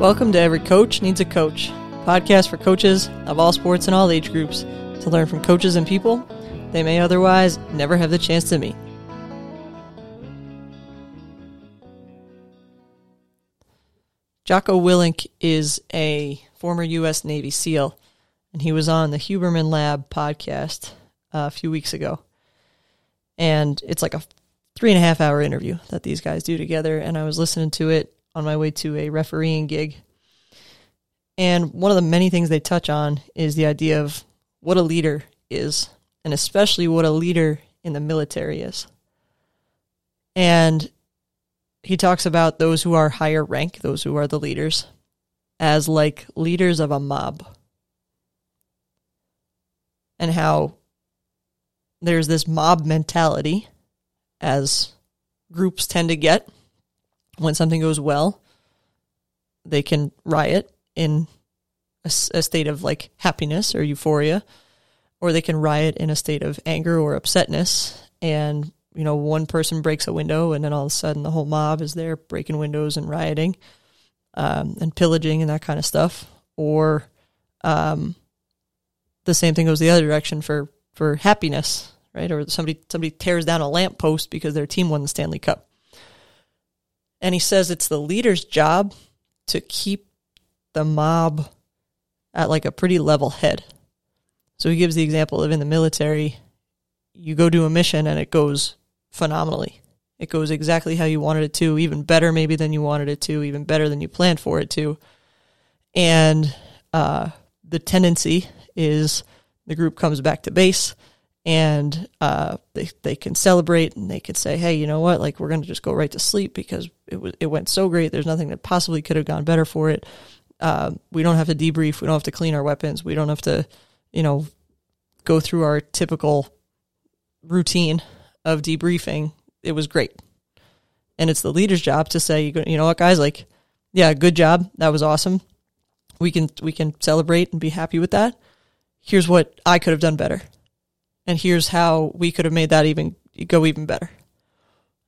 Welcome to Every Coach Needs a Coach, podcast for coaches of all sports and all age groups to learn from coaches and people they may otherwise never have the chance to meet. Jocko Willink is a former U.S. Navy SEAL, and he was on the Huberman Lab podcast uh, a few weeks ago. And it's like a three and a half hour interview that these guys do together. And I was listening to it on my way to a refereeing gig. And one of the many things they touch on is the idea of what a leader is, and especially what a leader in the military is. And he talks about those who are higher rank, those who are the leaders, as like leaders of a mob. And how there's this mob mentality, as groups tend to get when something goes well. They can riot in a, a state of like happiness or euphoria, or they can riot in a state of anger or upsetness. And you know, one person breaks a window, and then all of a sudden the whole mob is there breaking windows and rioting, um, and pillaging and that kind of stuff. Or um, the same thing goes the other direction for for happiness, right? Or somebody somebody tears down a lamppost because their team won the Stanley Cup. And he says it's the leader's job to keep the mob at like a pretty level head. So he gives the example of in the military, you go do a mission and it goes phenomenally. It goes exactly how you wanted it to, even better maybe than you wanted it to, even better than you planned for it to. And uh, the tendency is the group comes back to base and uh, they they can celebrate and they can say, hey, you know what? Like we're going to just go right to sleep because it was it went so great. There's nothing that possibly could have gone better for it. Uh, we don't have to debrief. We don't have to clean our weapons. We don't have to, you know, go through our typical routine of debriefing. It was great, and it's the leader's job to say, you know what, guys, like, yeah, good job. That was awesome. We can we can celebrate and be happy with that. Here's what I could have done better and here's how we could have made that even go even better.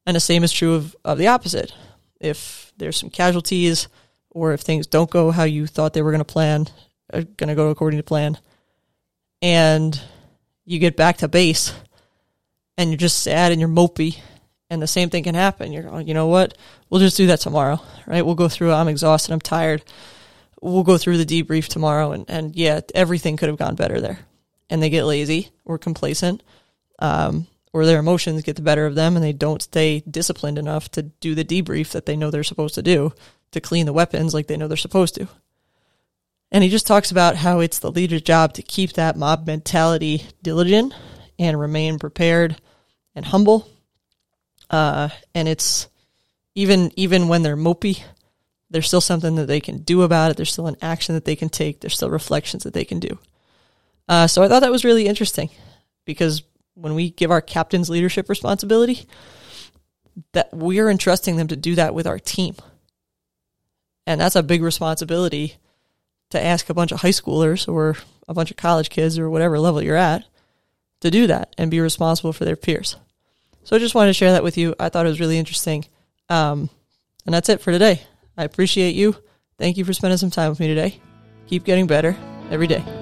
And the same is true of, of the opposite. If there's some casualties or if things don't go how you thought they were going to plan, uh, going to go according to plan, and you get back to base and you're just sad and you're mopey and the same thing can happen. You're you know what? We'll just do that tomorrow, right? We'll go through. I'm exhausted. I'm tired. We'll go through the debrief tomorrow, and and yeah, everything could have gone better there and they get lazy or complacent, um, or their emotions get the better of them and they don't stay disciplined enough to do the debrief that they know they're supposed to do to clean the weapons like they know they're supposed to. And he just talks about how it's the leader's job to keep that mob mentality diligent and remain prepared and humble. Uh, and it's even even when they're mopey, there's still something that they can do about it. There's still an action that they can take. There's still reflections that they can do. Uh, so I thought that was really interesting because when we give our captains leadership responsibility, that we're entrusting them to do that with our team. And that's a big responsibility to ask a bunch of high schoolers or a bunch of college kids or whatever level you're at to do that and be responsible for their peers. So I just wanted to share that with you. I thought it was really interesting. Um, and that's it for today. I appreciate you. Thank you for spending some time with me today. Keep getting better every day.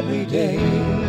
Every day.